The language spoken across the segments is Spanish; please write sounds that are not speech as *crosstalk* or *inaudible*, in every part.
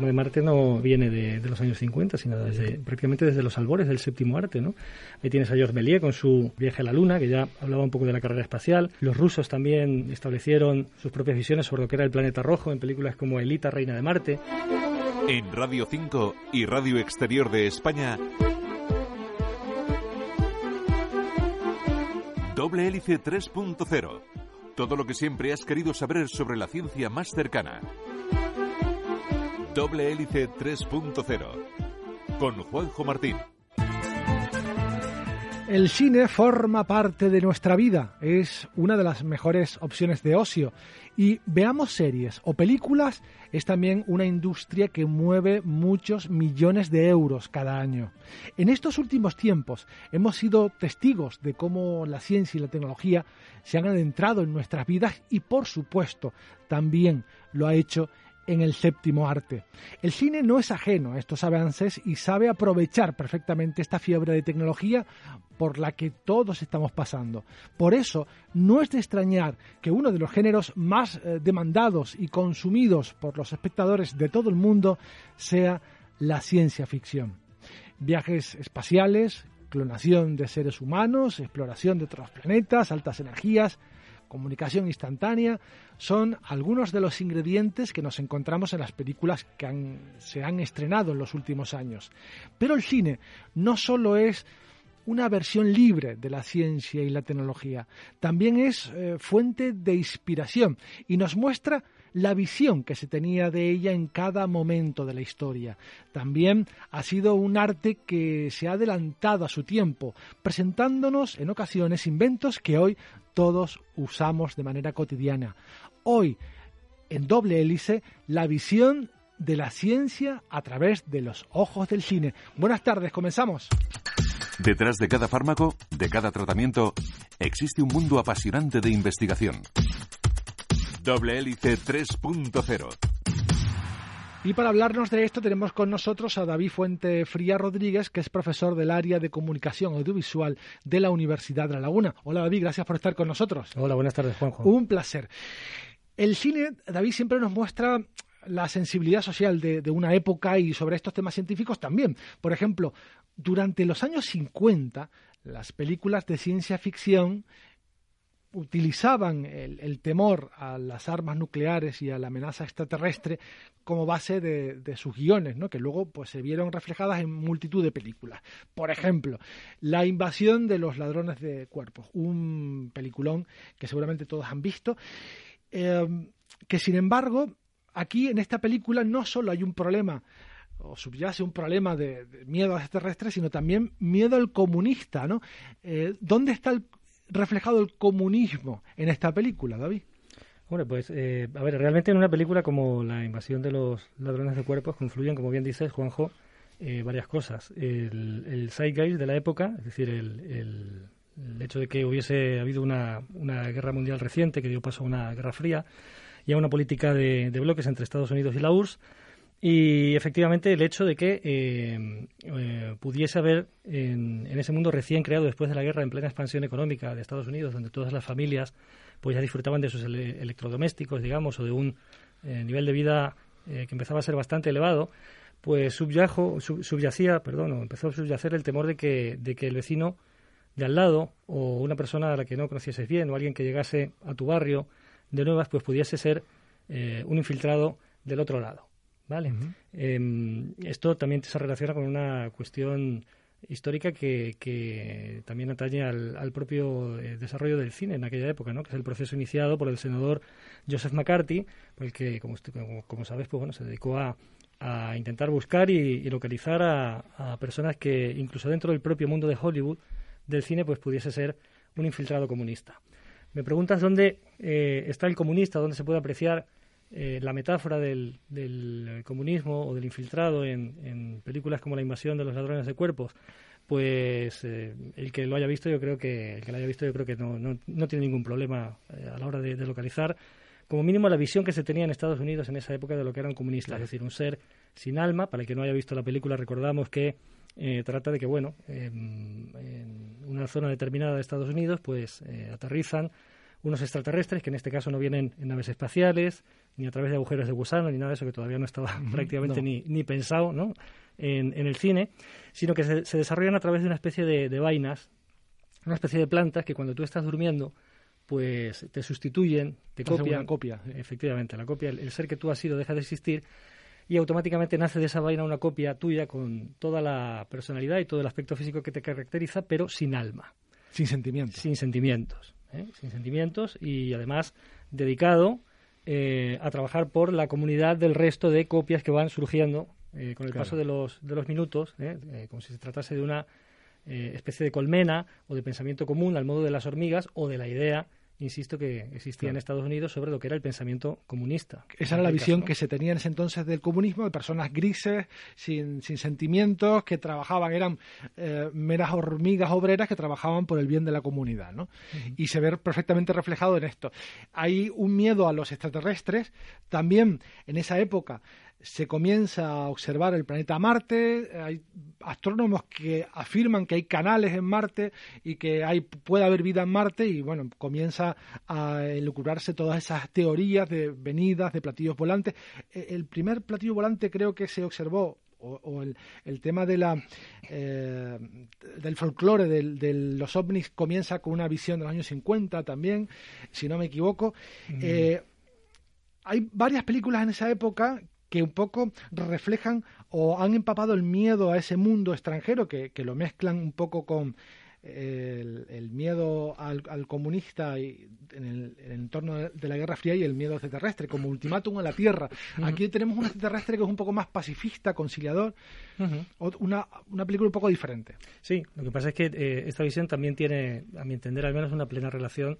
tema de Marte no viene de, los años 50, sino prácticamente desde los albores del séptimo arte, ¿no? Ahí tienes a Georges Méliès con su viaje a la Luna, que ya hablaba un poco de la carrera espacial. Los rusos también establecieron sus propias visiones sobre lo que era el planeta rojo en películas como Elita, Reina de Marte. En Radio 5 y Radio Exterior de España, Doble Hélice 3.0. Todo lo que siempre has querido saber sobre la ciencia más cercana. Doble Hélice 3.0. Con Juanjo Martín. El cine forma parte de nuestra vida, es una de las mejores opciones de ocio y veamos series o películas es también una industria que mueve muchos millones de euros cada año. En estos últimos tiempos hemos sido testigos de cómo la ciencia y la tecnología se han adentrado en nuestras vidas y por supuesto también lo ha hecho en el séptimo arte. El cine no es ajeno a estos avances y sabe aprovechar perfectamente esta fiebre de tecnología por la que todos estamos pasando. Por eso, no es de extrañar que uno de los géneros más eh, demandados y consumidos por los espectadores de todo el mundo sea la ciencia ficción. Viajes espaciales, clonación de seres humanos, exploración de otros planetas, altas energías, comunicación instantánea, son algunos de los ingredientes que nos encontramos en las películas que se han estrenado en los últimos años. Pero el cine no solo es una versión libre de la ciencia y la tecnología, también es eh, fuente de inspiración y nos muestra la visión que se tenía de ella en cada momento de la historia. También ha sido un arte que se ha adelantado a su tiempo, presentándonos en ocasiones inventos que hoy todos usamos de manera cotidiana. Hoy, en doble hélice, la visión de la ciencia a través de los ojos del cine. Buenas tardes, comenzamos. Detrás de cada fármaco, de cada tratamiento, existe un mundo apasionante de investigación. Doble Hélice 3.0. Y para hablarnos de esto tenemos con nosotros a David Fuente Fría Rodríguez, que es profesor del área de comunicación audiovisual de la Universidad de La Laguna. Hola David, gracias por estar con nosotros. Hola, buenas tardes Juanjo. Un placer. El cine, David, siempre nos muestra la sensibilidad social de, de, una época y sobre estos temas científicos también. Por ejemplo, durante los años 50, las películas de ciencia ficción utilizaban el, temor a las armas nucleares y a la amenaza extraterrestre como base de, sus guiones, ¿no? que luego pues, se vieron reflejadas en multitud de películas. Por ejemplo, La invasión de los ladrones de cuerpos, un peliculón que seguramente todos han visto, eh, que sin embargo, aquí en esta película no solo hay un problema o subyace un problema de, miedo a extraterrestres, sino también miedo al comunista, ¿no? Eh, ¿Dónde está el, reflejado el comunismo en esta película, David? Bueno, pues, eh, a ver, realmente en una película como La invasión de los ladrones de cuerpos confluyen, como bien dices, Juanjo, eh, varias cosas. El, el zeitgeist de la época, es decir, el, hecho de que hubiese habido una, una, guerra mundial reciente que dio paso a una guerra fría y a una política de bloques entre Estados Unidos y la URSS, y efectivamente el hecho de que eh, eh, pudiese haber en, ese mundo recién creado después de la guerra, en plena expansión económica de Estados Unidos, donde todas las familias pues ya disfrutaban de sus electrodomésticos, digamos, o de un eh, nivel de vida que empezaba a ser bastante elevado, pues subyacía, perdón, empezó a subyacer el temor de que, de que el vecino de al lado o una persona a la que no conocieses bien o alguien que llegase a tu barrio de nuevas, pues pudiese ser un infiltrado del otro lado. ¿Vale? Em, esto también se relaciona con una cuestión histórica que, que también atañe al, propio eh, desarrollo del cine en aquella época, ¿no? que es el proceso iniciado por el senador Joseph McCarthy, por el que, como, como, sabes, pues, bueno, se dedicó a, a intentar buscar y, localizar a, personas que, incluso dentro del propio mundo de Hollywood, del cine, pues pudiese ser un infiltrado comunista. Me preguntas dónde eh, está el comunista, dónde se puede apreciar eh, la metáfora del, comunismo o del infiltrado en, películas como La invasión de los ladrones de cuerpos, pues eh, el que lo haya visto yo creo que el que lo haya visto yo creo que no, no, tiene ningún problema eh, a la hora de, localizar como mínimo la visión que se tenía en Estados Unidos en esa época de lo que era un comunista, es decir, un ser sin alma. Para el que no haya visto la película recordamos que trata de que bueno en, en, una zona determinada de Estados Unidos pues aterrizan unos extraterrestres que en este caso no vienen en naves espaciales ni a través de agujeros de gusano, ni nada de eso que todavía no estaba *laughs* prácticamente ni, ni pensado ¿no? en, en, el cine, sino que se, desarrollan a través de una especie de, de, vainas, una especie de plantas que cuando tú estás durmiendo, pues te sustituyen, te copian. copia. Efectivamente, la copia, el, ser que tú has sido deja de existir y automáticamente nace de esa vaina una copia tuya con toda la personalidad y todo el aspecto físico que te caracteriza, pero sin alma. Sin sentimientos. Sin sentimientos. ¿eh? Sin sentimientos y además dedicado eh, a trabajar por la comunidad del resto de copias que van surgiendo eh, con el paso de los, de los minutos, como si se tratase de una especie de colmena o de pensamiento común al modo de las hormigas o de la idea insisto, que existía en Estados Unidos sobre lo que era el pensamiento comunista. Esa era la visión que se tenía en ese entonces del comunismo, de personas grises, sin, sin sentimientos, que trabajaban, eran eh, meras hormigas obreras que trabajaban por el bien de la comunidad. ¿no? Y se ve perfectamente reflejado en esto. Hay un miedo a los extraterrestres, también en esa época se comienza a observar el planeta Marte, hay astrónomos que afirman que hay canales en Marte y que hay, puede haber vida en Marte y bueno, comienza a elucubrarse todas esas teorías de venidas, de platillos volantes. E, el primer platillo volante creo que se observó o, el, tema de la, eh, del folclore de, los ovnis comienza con una visión de los años 50 también, si no me equivoco. Mm. Eh, hay varias películas en esa época que un poco reflejan o han empapado el miedo a ese mundo extranjero, que, lo mezclan un poco con el, miedo al, comunista y en, el, entorno de la Guerra Fría y el miedo extraterrestre, como ultimátum a la Tierra. Aquí tenemos un extraterrestre que es un poco más pacifista, conciliador, una, una película un poco diferente. Sí, lo que pasa es que eh, esta visión también tiene, a mi entender, al menos una plena relación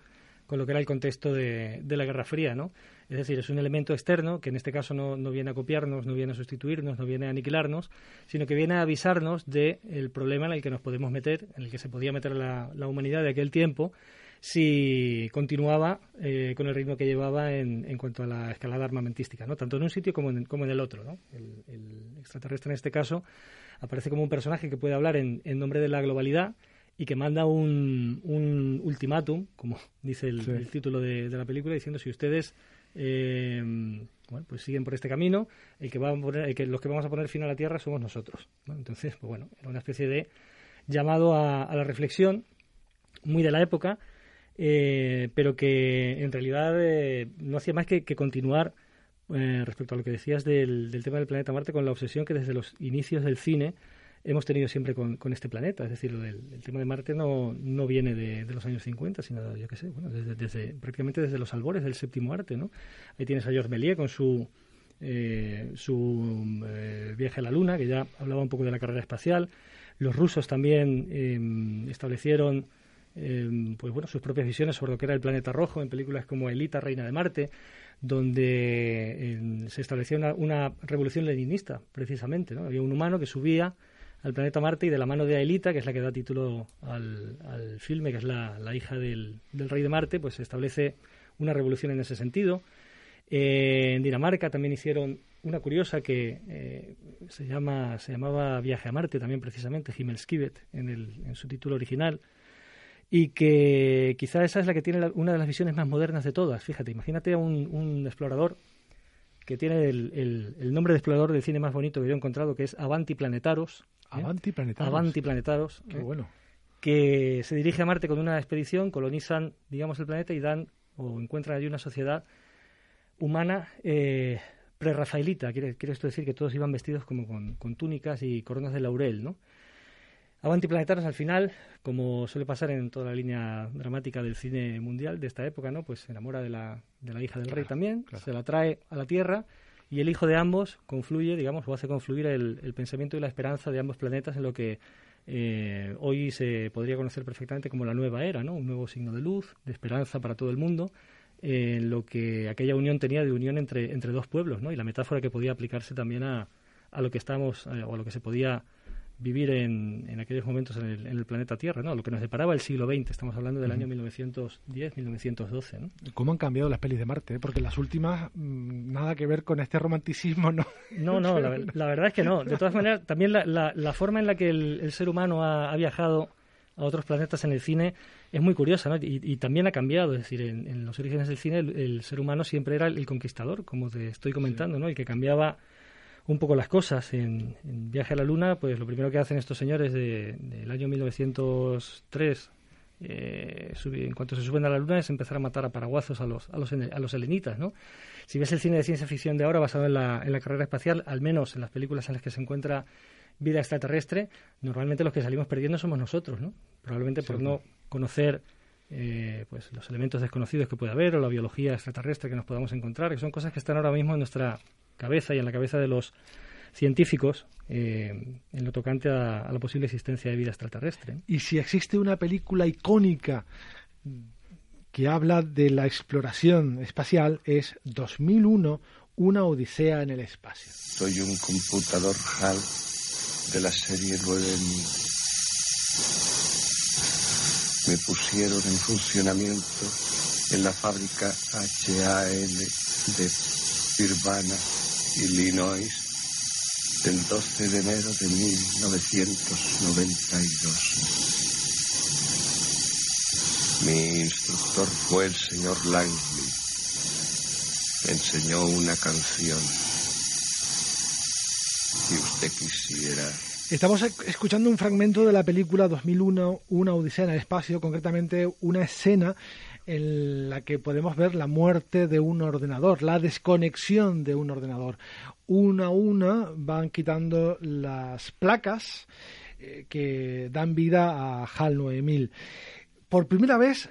con lo que era el contexto de, de la Guerra Fría, ¿no? Es decir, es un elemento externo que en este caso no, viene a copiarnos, no viene a sustituirnos, no viene a aniquilarnos, sino que viene a avisarnos del problema en el que nos podemos meter, en el que se podía meter la, humanidad de aquel tiempo si continuaba eh, con el ritmo que llevaba en, en, cuanto a la escalada armamentística, ¿no? tanto en un sitio como en, como en el otro. ¿no? El, extraterrestre en este caso aparece como un personaje que puede hablar en, nombre de la globalidad y que manda un, un ultimátum, como *laughs* dice el, título de, de, la película, diciendo si ustedes eh, bueno, pues siguen por este camino, el que, va a poner, que los que vamos a poner fin a la Tierra somos nosotros. Entonces, pues bueno, era una especie de llamado a, la reflexión muy de la época, eh, pero que en realidad eh, no hacía más que, continuar eh, respecto a lo que decías del, del tema del planeta Marte con la obsesión que desde los inicios del cine hemos tenido siempre con, con este planeta. Es decir, el tema de Marte no, no viene de, los años 50, sino, yo qué sé, bueno, desde, desde, prácticamente desde los albores del séptimo arte, ¿no? Ahí tienes a Georges Méliès con su, eh, su eh, viaje a la Luna, que ya hablaba un poco de la carrera espacial. Los rusos también em, establecieron em, pues bueno, sus propias visiones sobre lo que era el planeta rojo en películas como Elita, Reina de Marte, donde em, se establecía una, una, revolución leninista, precisamente. ¿no? Había un humano que subía al planeta Marte y de la mano de Aelita, que es la que da título al, al filme, que es la, hija del, rey de Marte, pues se establece una revolución en ese sentido. Eh, en Dinamarca también hicieron una curiosa que eh, se llama se llamaba Viaje a Marte también precisamente Himmelskibet en, el, en su título original y que quizá esa es la que tiene una de las visiones más modernas de todas. Fíjate, imagínate a un, explorador que tiene el, nombre de explorador del cine más bonito que yo he encontrado, que es Avanti Planetaros, Avanti Planetaros. Avanti Planetaros. Qué bueno. Que se dirige a Marte con una expedición, colonizan, digamos, el planeta y dan o encuentran allí una sociedad humana eh, prerrafaelita. Quiere, quiere esto decir que todos iban vestidos como con, túnicas y coronas de laurel, ¿no? Avanti Planetaros al final, como suele pasar en toda la línea dramática del cine mundial de esta época, ¿no? Pues se enamora de la, de la hija del rey también, se la trae a la Tierra y el hijo de ambos confluye, digamos, o hace confluir el, pensamiento y la esperanza de ambos planetas en lo que eh, hoy se podría conocer perfectamente como la nueva era, ¿no? Un nuevo signo de luz, de esperanza para todo el mundo, en lo que aquella unión tenía de unión entre, entre dos pueblos, ¿no? Y la metáfora que podía aplicarse también a, a lo que estamos, eh, o a lo que se podía vivir en, en aquellos momentos en el, en el, planeta Tierra, ¿no? Lo que nos deparaba el siglo XX, estamos hablando del año 1910, 1912, ¿no? ¿Cómo han cambiado las pelis de Marte? Eh? Porque las últimas, mm, nada que ver con este romanticismo, ¿no? No, no, la, *laughs* verdad es que no. De todas maneras, también la, la, forma en la que el, ser humano ha, viajado a otros planetas en el cine es muy curiosa, ¿no? Y, también ha cambiado, es decir, en, los orígenes del cine el, ser humano siempre era el, conquistador, como te estoy comentando, ¿no? El que cambiaba un poco las cosas. En, Viaje a la Luna, pues lo primero que hacen estos señores del año 1903, eh, en cuanto se suben a la Luna, es empezar a matar a paraguazos a los, a los, a los helenitas, ¿no? Si ves el cine de ciencia ficción de ahora basado en la, en la carrera espacial, al menos en las películas en las que se encuentra vida extraterrestre, normalmente los que salimos perdiendo somos nosotros, ¿no? Probablemente por no conocer eh, pues los elementos desconocidos que puede haber o la biología extraterrestre que nos podamos encontrar, que son cosas que están ahora mismo en nuestra cabeza y en la cabeza de los científicos eh, en lo tocante a, a, la posible existencia de vida extraterrestre. Y si existe una película icónica que habla de la exploración espacial es 2001, una odisea en el espacio. Soy un computador HAL de la serie 9000. Me pusieron en funcionamiento en la fábrica HAL de Urbana, Illinois, el 12 de enero de 1992. Mi instructor fue el señor Langley. Me enseñó una canción si usted quisiera. Estamos escuchando un fragmento de la película 2001, Una Odisea en el Espacio, concretamente una escena en la que podemos ver la muerte de un ordenador, la desconexión de un ordenador. Una a una van quitando las placas eh, que dan vida a HAL 9000. Por primera vez,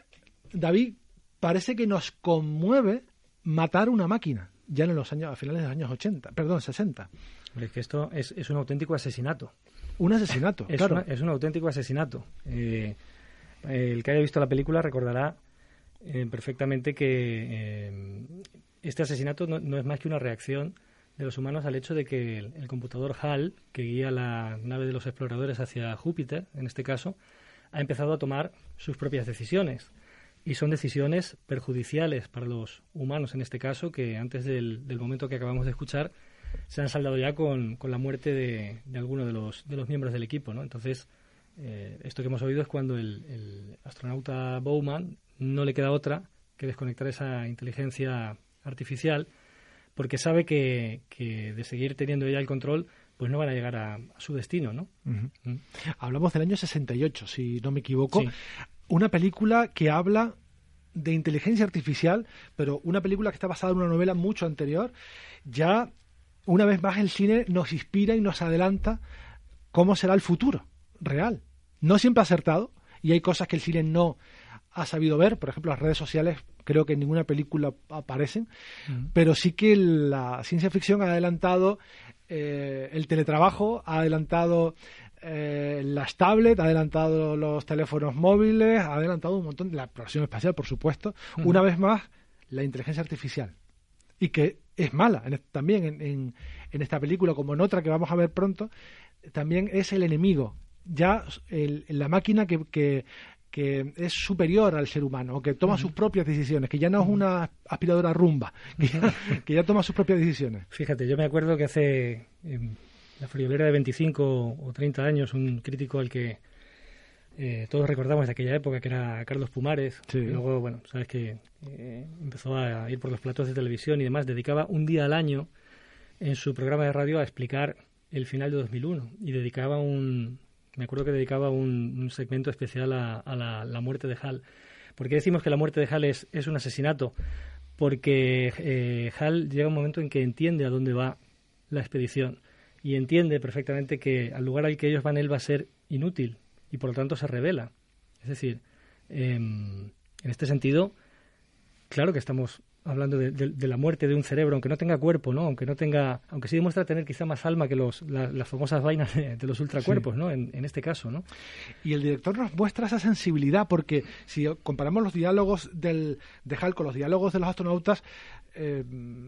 David, parece que nos conmueve matar una máquina, ya en los años, a finales de los años 80, perdón, 60. Es que esto es, es un auténtico asesinato. Un asesinato, es claro. es un auténtico asesinato. Eh, el que haya visto la película recordará eh, perfectamente que eh, este asesinato no, es más que una reacción de los humanos al hecho de que el, computador HAL, que guía la nave de los exploradores hacia Júpiter, en este caso, ha empezado a tomar sus propias decisiones. Y son decisiones perjudiciales para los humanos, en este caso, que antes del momento que acabamos de escuchar, se han saldado ya con, con la muerte de, alguno de los, de los miembros del equipo, ¿no? Entonces, eh, esto que hemos oído es cuando el, astronauta Bowman no le queda otra que desconectar esa inteligencia artificial porque sabe que, que de seguir teniendo ella el control pues no van a llegar a, su destino, ¿no? Mm. Hablamos del año 68, si no me equivoco. Una película que habla de inteligencia artificial, pero una película que está basada en una novela mucho anterior, ya una vez más el cine nos inspira y nos adelanta cómo será el futuro real. No siempre acertado, y hay cosas que el cine no ha sabido ver, por ejemplo, las redes sociales creo que en ninguna película aparecen, pero sí que la ciencia ficción ha adelantado eh, el teletrabajo, ha adelantado eh, las tablets, ha adelantado los teléfonos móviles, ha adelantado un montón de la exploración espacial, por supuesto. Una vez más, la inteligencia artificial. Y que es mala también en, en, esta película, como en otra que vamos a ver pronto, también es el enemigo. Ya la máquina que, que, es superior al ser humano, que toma sus propias decisiones, que ya no es una aspiradora rumba, que ya, *laughs* toma sus propias decisiones. Fíjate, yo me acuerdo que hace la friolera de 25 o 30 años, un crítico al que eh, todos recordamos de aquella época, que era Carlos Pumares. Y luego, bueno, sabes que eh, empezó a ir por los platos de televisión y demás. Dedicaba un día al año en su programa de radio a explicar el final de 2001. Y dedicaba un. Me acuerdo que dedicaba un, segmento especial a, la, muerte de Hal. ¿Por qué decimos que la muerte de Hal es, un asesinato? Porque eh, Hal llega un momento en que entiende a dónde va la expedición y entiende perfectamente que al lugar al que ellos van él va a ser inútil y por lo tanto se revela. Es decir, em, en este sentido, claro que estamos hablando de, la muerte de un cerebro, aunque no tenga cuerpo, ¿no? Aunque no tenga, aunque sí demuestra tener quizá más alma que los, las famosas vainas de, los ultracuerpos, ¿no? En, este caso, ¿no? Y el director nos muestra esa sensibilidad, porque si comparamos los diálogos del, de Hal con los diálogos de los astronautas, eh,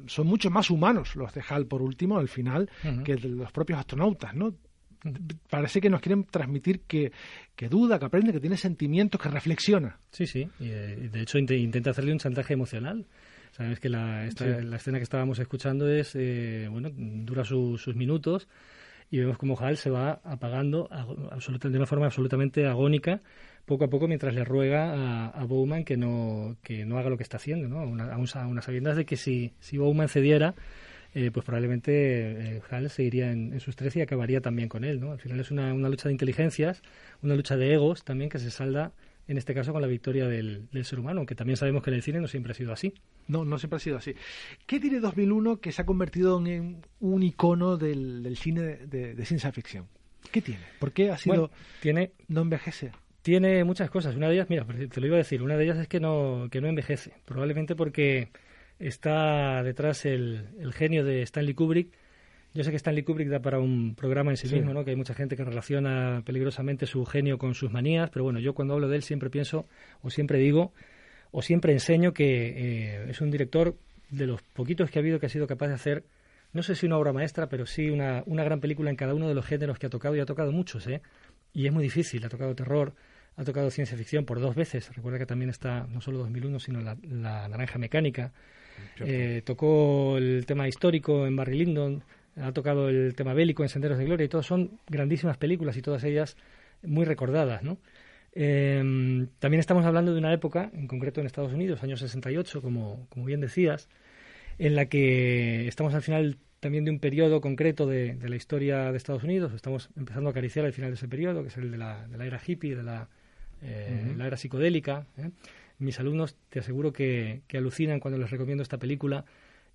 son mucho más humanos los de Hal, por último, al final, que de los propios astronautas, ¿no? parece que nos quieren transmitir que, que, duda, que aprende, que tiene sentimientos, que reflexiona. Sí, sí, y eh, de hecho intenta hacerle un chantaje emocional. Sabes que la, la escena que estábamos escuchando es, eh, bueno, dura sus minutos y vemos como Hal se va apagando de una forma absolutamente agónica poco a poco mientras le ruega a, Bowman que no, que no haga lo que está haciendo, ¿no? Una, a, unas sabiendas de que si, si Bowman cediera, eh, pues probablemente eh, Hal seguiría en, sus tres y acabaría también con él, ¿no? Al final es una, una lucha de inteligencias, una lucha de egos también que se salda en este caso con la victoria del, ser humano, aunque también sabemos que en el cine no siempre ha sido así. No, no siempre ha sido así. ¿Qué tiene 2001 que se ha convertido en un icono del, cine de, ciencia ficción? ¿Qué tiene? ¿Por qué ha sido... tiene, no envejece. Tiene muchas cosas. Una de ellas, mira, te lo iba a decir, una de ellas es que no, que no envejece. Probablemente porque está detrás el, el genio de Stanley Kubrick, yo sé que Stanley Kubrick da para un programa en sí, mismo, ¿no? que hay mucha gente que relaciona peligrosamente su genio con sus manías, pero bueno, yo cuando hablo de él siempre pienso, o siempre digo, o siempre enseño que eh, es un director de los poquitos que ha habido que ha sido capaz de hacer, no sé si una obra maestra, pero sí una, una gran película en cada uno de los géneros que ha tocado, y ha tocado muchos, ¿eh? y es muy difícil, ha tocado terror, ha tocado ciencia ficción por dos veces, recuerda que también está no solo 2001, sino la, Naranja Mecánica, eh, tocó el tema histórico en Barry Lyndon, ha tocado el tema bélico en Senderos de Gloria y todas son grandísimas películas y todas ellas muy recordadas, ¿no? Em, también estamos hablando de una época, en concreto en Estados Unidos, años 68, como, como bien decías, en la que estamos al final también de un periodo concreto de, la historia de Estados Unidos, estamos empezando a acariciar el final de ese periodo, que es el de la, de la era hippie, de la, eh, la era psicodélica. ¿eh? Mis alumnos te aseguro que, que alucinan cuando les recomiendo esta película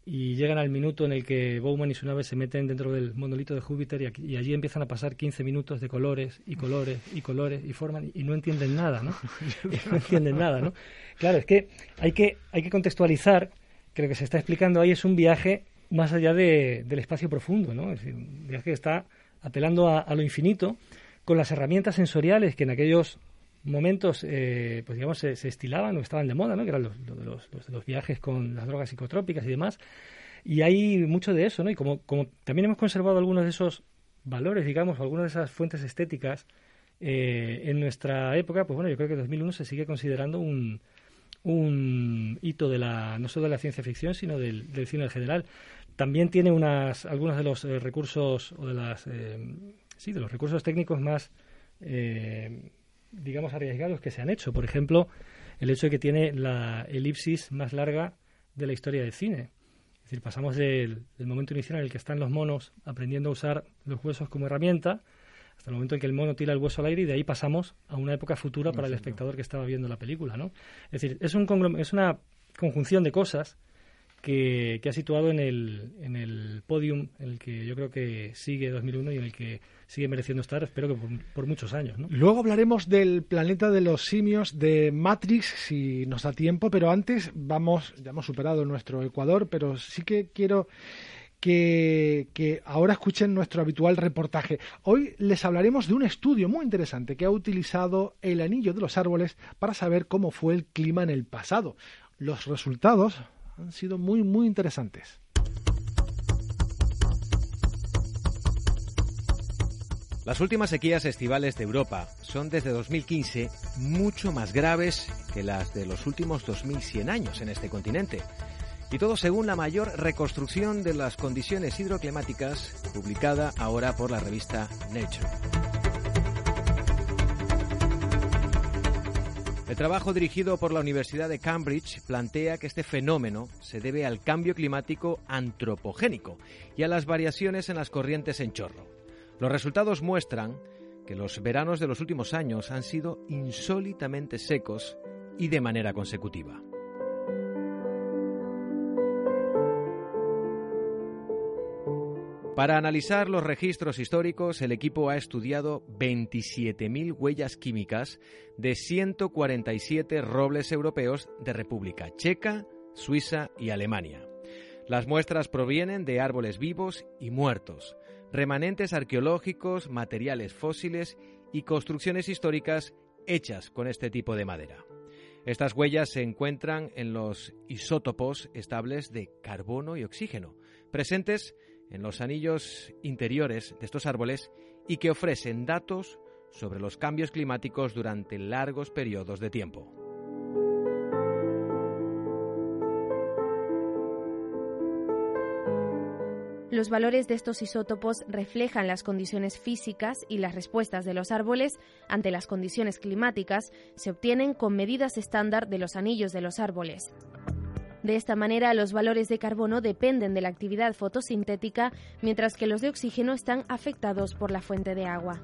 y llegan al minuto en el que Bowman y su nave se meten dentro del monolito de Júpiter y, allí empiezan a pasar 15 minutos de colores y colores y colores y forman y no entienden nada, ¿no? *laughs* *laughs* no entienden nada, ¿no? Claro, es que hay que, hay que contextualizar que lo que se está explicando ahí es un viaje más allá de, del espacio profundo, ¿no? Es decir, un viaje que está apelando a lo infinito con las herramientas sensoriales que en aquellos momentos, eh, pues digamos, se, estilaban o estaban de moda, ¿no? Que eran los, los, viajes con las drogas psicotrópicas y demás. Y hay mucho de eso, ¿no? Y como, como también hemos conservado algunos de esos valores, digamos, algunas de esas fuentes estéticas eh, en nuestra época, pues bueno, yo creo que 2001 se sigue considerando un, un hito de la, no solo de la ciencia ficción, sino del, cine en general. También tiene unas, algunos de los eh, recursos, o de las, sí, de los recursos técnicos más digamos, arriesgados que se han hecho. Por ejemplo, el hecho de que tiene la elipsis más larga de la historia del cine. Es decir, pasamos del, momento inicial en el que están los monos aprendiendo a usar los huesos como herramienta hasta el momento en que el mono tira el hueso al aire y de ahí pasamos a una época futura para el espectador que estaba viendo la película, ¿no? Es decir, es, un es una conjunción de cosas que, ha situado en el, en el podium en el que yo creo que sigue 2001 y en el que sigue mereciendo estar, espero que por, muchos años. Luego hablaremos del planeta de los simios de Matrix, si nos da tiempo, pero antes vamos, ya hemos superado nuestro Ecuador, pero sí que quiero que, ahora escuchen nuestro habitual reportaje. Hoy les hablaremos de un estudio muy interesante que ha utilizado el anillo de los árboles para saber cómo fue el clima en el pasado. Los resultados han sido muy, muy interesantes. Las últimas sequías estivales de Europa son desde 2015 mucho más graves que las de los últimos 2100 años en este continente. Y todo según la mayor reconstrucción de las condiciones hidroclimáticas publicada ahora por la revista Nature. El trabajo dirigido por la Universidad de Cambridge plantea que este fenómeno se debe al cambio climático antropogénico y a las variaciones en las corrientes en chorro. Los resultados muestran que los veranos de los últimos años han sido insólitamente secos y de manera consecutiva. Para analizar los registros históricos, el equipo ha estudiado 27.000 huellas químicas de 147 robles europeos de República Checa, Suiza y Alemania. Las muestras provienen de árboles vivos y muertos, remanentes arqueológicos, materiales fósiles y construcciones históricas hechas con este tipo de madera. Estas huellas se encuentran en los isótopos estables de carbono y oxígeno, presentes en los anillos interiores de estos árboles y que ofrecen datos sobre los cambios climáticos durante largos periodos de tiempo. Los valores de estos isótopos reflejan las condiciones físicas y las respuestas de los árboles ante las condiciones climáticas se obtienen con medidas estándar de los anillos de los árboles. De esta manera, los valores de carbono dependen de la actividad fotosintética, mientras que los de oxígeno están afectados por la fuente de agua.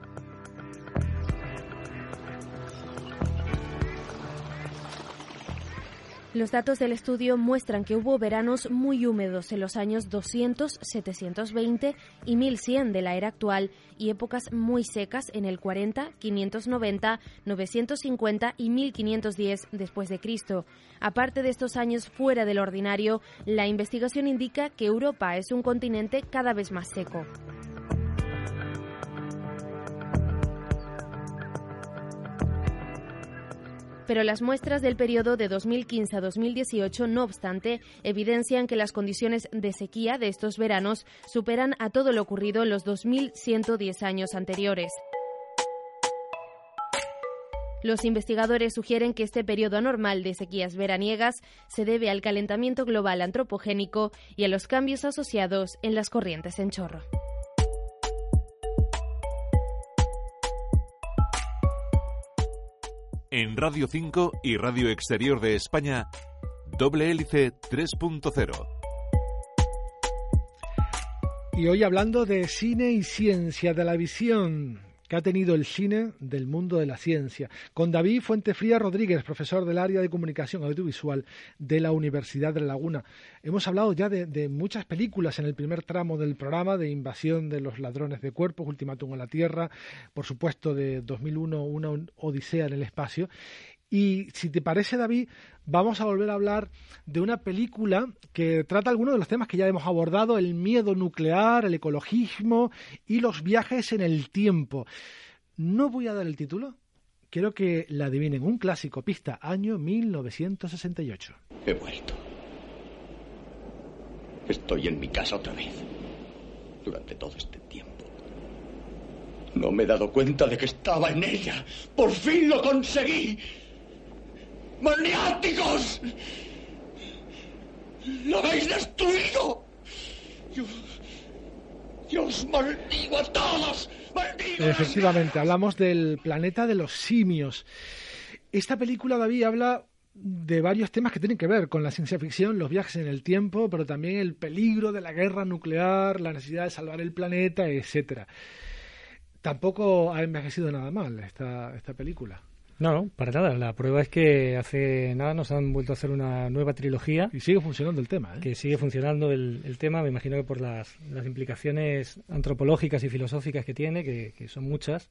Los datos del estudio muestran que hubo veranos muy húmedos en los años 200, 720 y 1100 de la era actual y épocas muy secas en el 40, 590, 950 y 1510 después de Cristo. Aparte de estos años fuera del ordinario, la investigación indica que Europa es un continente cada vez más seco. Pero las muestras del periodo de 2015 a 2018, no obstante, evidencian que las condiciones de sequía de estos veranos superan a todo lo ocurrido en los 2.110 años anteriores. Los investigadores sugieren que este periodo anormal de sequías veraniegas se debe al calentamiento global antropogénico y a los cambios asociados en las corrientes en chorro. En Radio 5 y Radio Exterior de España, Doble Hélice 3.0. Y hoy hablando de cine y ciencia, de la visión que ha tenido el cine del mundo de la ciencia, con David Fuentefría Rodríguez, profesor del área de comunicación audiovisual de la Universidad de La Laguna. Hemos hablado ya de, muchas películas en el primer tramo del programa, de Invasión de los Ladrones de Cuerpos, Ultimátum a la Tierra, por supuesto de 2001, Una Odisea en el Espacio. Y si te parece, David, vamos a volver a hablar de una película que trata algunos de los temas que ya hemos abordado, el miedo nuclear, el ecologismo y los viajes en el tiempo. No voy a dar el título, quiero que la adivinen. Un clásico, pista, año 1968. He vuelto. Estoy en mi casa otra vez. Durante todo este tiempo. No me he dado cuenta de que estaba en ella. Por fin lo conseguí. ¡Maniáticos! ¡Lo habéis destruido! Yo, os maldigo a todos. ¡Maldigo Efectivamente, hablamos del planeta de los simios. Esta película, David, habla de varios temas que tienen que ver con la ciencia ficción, los viajes en el tiempo, pero también el peligro de la guerra nuclear, la necesidad de salvar el planeta, etcétera. Tampoco ha envejecido nada mal esta, esta película. No, no, para nada. La prueba es que hace nada nos han vuelto a hacer una nueva trilogía. Y sigue funcionando el tema, ¿eh? Que sigue funcionando el, tema, me imagino que por las, implicaciones antropológicas y filosóficas que tiene, que, son muchas.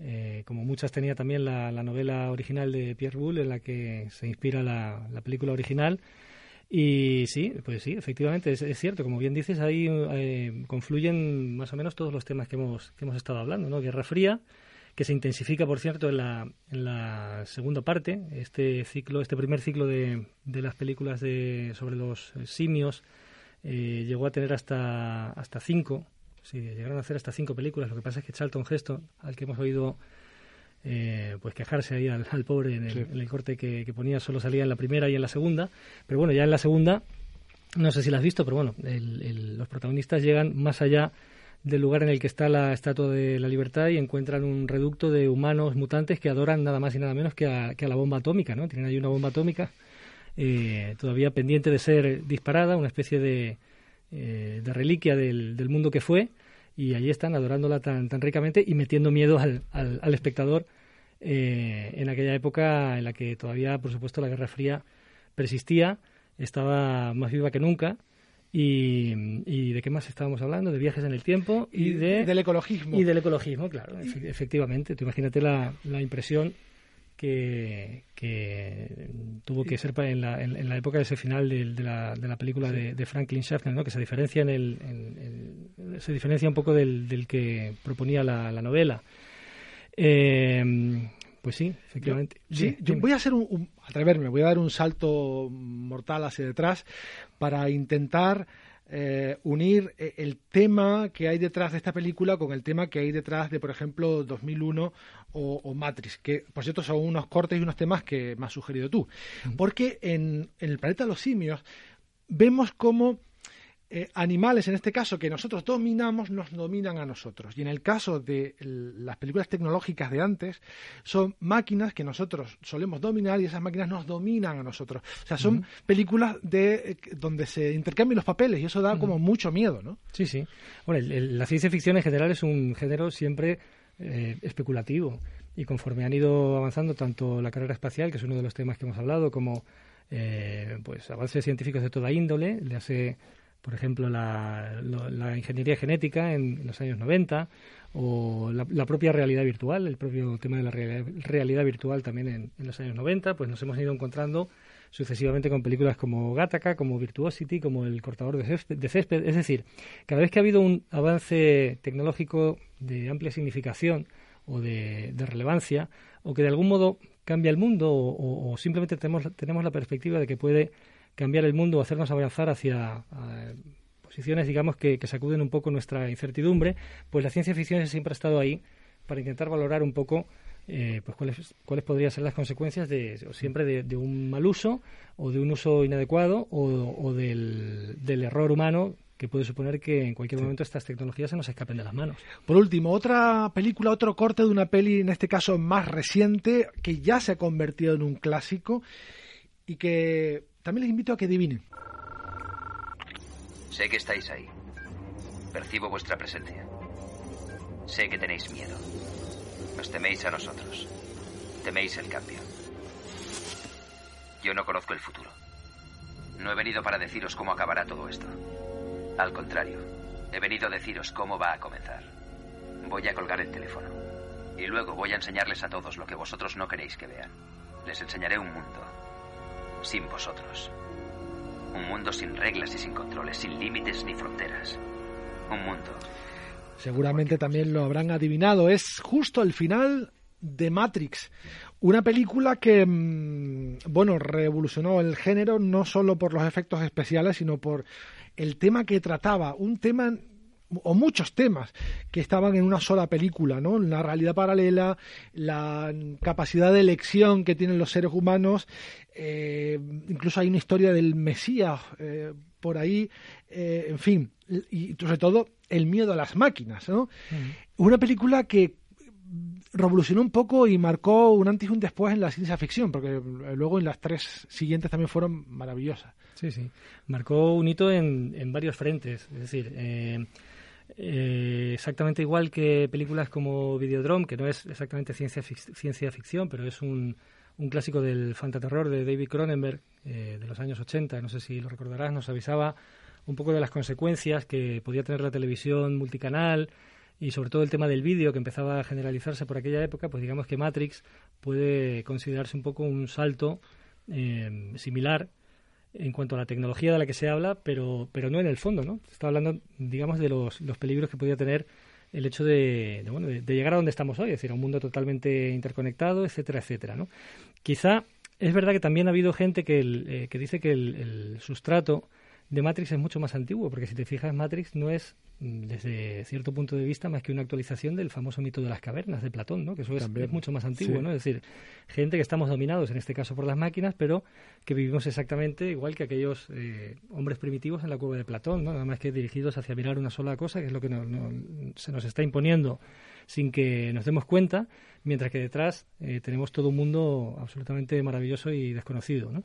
Eh, como muchas tenía también la, novela original de Pierre Boulle, en la que se inspira la, película original. Y sí, pues sí, efectivamente, es, cierto. Como bien dices, ahí eh, confluyen más o menos todos los temas que hemos, que hemos estado hablando, ¿no? Guerra Fría, que se intensifica, por cierto, en la, en la segunda parte. Este ciclo, este primer ciclo de, de las películas de, sobre los simios eh, llegó a tener hasta, hasta cinco. Sí, llegaron a hacer hasta cinco películas. Lo que pasa es que Charlton Heston, al que hemos oído eh, pues quejarse ahí al, pobre en el, corte que, ponía, solo salía en la primera y en la segunda. Pero bueno, ya en la segunda, no sé si la has visto, pero bueno, los protagonistas llegan más allá del lugar en el que está la Estatua de la Libertad y encuentran un reducto de humanos mutantes que adoran nada más y nada menos que a, que a la bomba atómica, ¿no? Tienen ahí una bomba atómica eh, todavía pendiente de ser disparada, una especie de, eh, de reliquia del, del, mundo que fue, y allí están adorándola tan, tan ricamente y metiendo miedo al, al, espectador eh, en aquella época en la que todavía, por supuesto, la Guerra Fría persistía, estaba más viva que nunca y, de qué más estábamos hablando? De viajes en el tiempo y, de, del ecologismo. Y del ecologismo, claro, efectivamente. Tú imagínate la, la impresión que, que, tuvo que ser en la, en, la, época de ese final de, de, la, de la, película de, Franklin Schaffner, ¿no? que se diferencia en el, se diferencia un poco del, del que proponía la, la novela. Eh, pues sí, efectivamente. sí, yo voy a hacer un, atreverme, voy a dar un salto mortal hacia detrás para intentar eh, unir eh, el tema que hay detrás de esta película con el tema que hay detrás de, por ejemplo, 2001 o, Matrix, que por cierto son unos cortes y unos temas que me has sugerido tú. Porque en, en el planeta de los simios vemos cómo eh, animales, en este caso, que nosotros dominamos, nos dominan a nosotros. Y en el caso de las películas tecnológicas de antes, son máquinas que nosotros solemos dominar y esas máquinas nos dominan a nosotros. O sea, son películas de eh, donde se intercambian los papeles y eso da como mucho miedo, ¿no? Sí, sí. Bueno, la ciencia ficción en general es un género siempre eh, especulativo y conforme han ido avanzando tanto la carrera espacial, que es uno de los temas que hemos hablado, como pues avances científicos de toda índole, le hace por ejemplo, la, ingeniería genética en, los años 90 o la, propia realidad virtual, el propio tema de la realidad, virtual también en, los años 90, pues nos hemos ido encontrando sucesivamente con películas como Gattaca, como Virtuosity, como El cortador de césped, Es decir, cada vez que ha habido un avance tecnológico de amplia significación o de, relevancia, o que de algún modo cambia el mundo, o, o simplemente tenemos, tenemos la perspectiva de que puede cambiar el mundo o hacernos avanzar hacia posiciones, digamos, que, sacuden un poco nuestra incertidumbre, pues la ciencia ficción siempre ha estado ahí para intentar valorar un poco eh, pues cuáles, cuáles podrían ser las consecuencias de siempre de, un mal uso o de un uso inadecuado o, del, error humano que puede suponer que en cualquier momento estas tecnologías se nos escapen de las manos. Por último, otra película, otro corte de una peli, en este caso más reciente, que ya se ha convertido en un clásico y que también les invito a que adivinen. Sé que estáis ahí. Percibo vuestra presencia. Sé que tenéis miedo. Nos teméis a nosotros. Teméis el cambio. Yo no conozco el futuro. No he venido para deciros cómo acabará todo esto. Al contrario, he venido a deciros cómo va a comenzar. Voy a colgar el teléfono. Y luego voy a enseñarles a todos lo que vosotros no queréis que vean. Les enseñaré un mundo sin vosotros. Un mundo sin reglas y sin controles, sin límites ni fronteras. Un mundo. Seguramente también lo habrán adivinado. Es justo el final de Matrix. Una película que, mm, bueno, revolucionó el género no solo por los efectos especiales, sino por el tema que trataba. Un tema o muchos temas que estaban en una sola película, ¿no? La realidad paralela, la capacidad de elección que tienen los seres humanos, eh, incluso hay una historia del Mesías eh, por ahí, eh, en fin, y sobre todo el miedo a las máquinas, ¿no? Una película que revolucionó un poco y marcó un antes y un después en la ciencia ficción, porque luego en las tres siguientes también fueron maravillosas. Sí, sí. Marcó un hito en, en varios frentes. Es decir, eh, exactamente igual que películas como Videodrome, que no es exactamente ciencia, ciencia ficción, pero es un, un clásico del fantaterror de David Cronenberg eh, de los años 80, no sé si lo recordarás, nos avisaba un poco de las consecuencias que podía tener la televisión multicanal y sobre todo el tema del vídeo que empezaba a generalizarse por aquella época, pues digamos que Matrix puede considerarse un poco un salto eh, similar en cuanto a la tecnología de la que se habla, pero, pero no en el fondo, ¿no? Está hablando, digamos, de los, los peligros que podía tener el hecho de, bueno, de, llegar a donde estamos hoy, es decir, a un mundo totalmente interconectado, etcétera, etcétera, ¿no? Quizá es verdad que también ha habido gente que, eh, que dice que el, el sustrato de Matrix es mucho más antiguo, porque si te fijas, Matrix no es Mm, desde cierto punto de vista más que una actualización del famoso mito de las cavernas de Platón, ¿no? que eso es, mucho más antiguo, ¿no? es decir, gente que estamos dominados en este caso por las máquinas, pero que vivimos exactamente igual que aquellos eh, hombres primitivos en la cueva de Platón, ¿no? nada más que dirigidos hacia mirar una sola cosa, que es lo que se nos está imponiendo sin que nos demos cuenta, mientras que detrás eh, tenemos todo un mundo absolutamente maravilloso y desconocido. ¿no?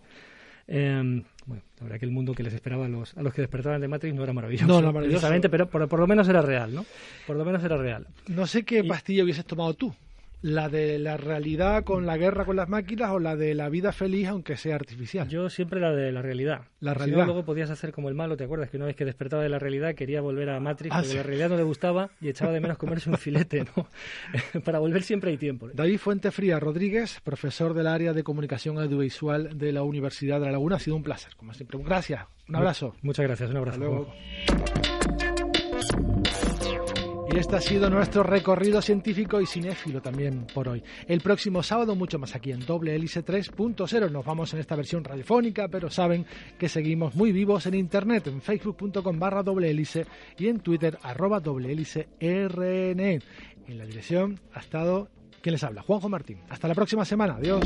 Eh, bueno, la verdad que el mundo que les esperaba a los, a los que despertaban de Matrix no era maravilloso. No, no maravilloso. Pero por, por, lo menos era real, ¿no? Por lo menos era real. No sé qué pastilla hubieses tomado tú la de la realidad con la guerra con las máquinas o la de la vida feliz aunque sea artificial. Yo siempre la de la realidad. La realidad. luego podías hacer como el malo, ¿te acuerdas? Que una vez que despertaba de la realidad quería volver a Matrix ah, porque la realidad no le gustaba y echaba de menos comerse un filete, ¿no? *laughs* Para volver siempre hay tiempo. David Fuente Fría Rodríguez, profesor del área de comunicación audiovisual de la Universidad de La Laguna, ha sido un placer, como siempre. Gracias, un abrazo. Muchas gracias, un abrazo. luego. Este ha sido nuestro recorrido científico y cinéfilo también por hoy. El próximo sábado mucho más aquí en Doble Hélice 3.0. Nos vamos en esta versión radiofónica, pero saben que seguimos muy vivos en internet, en facebook.com barra doble hélice y en twitter arroba doble hélice rn. En la dirección ha estado quien les habla, Juanjo Martín. Hasta la próxima semana. Adiós.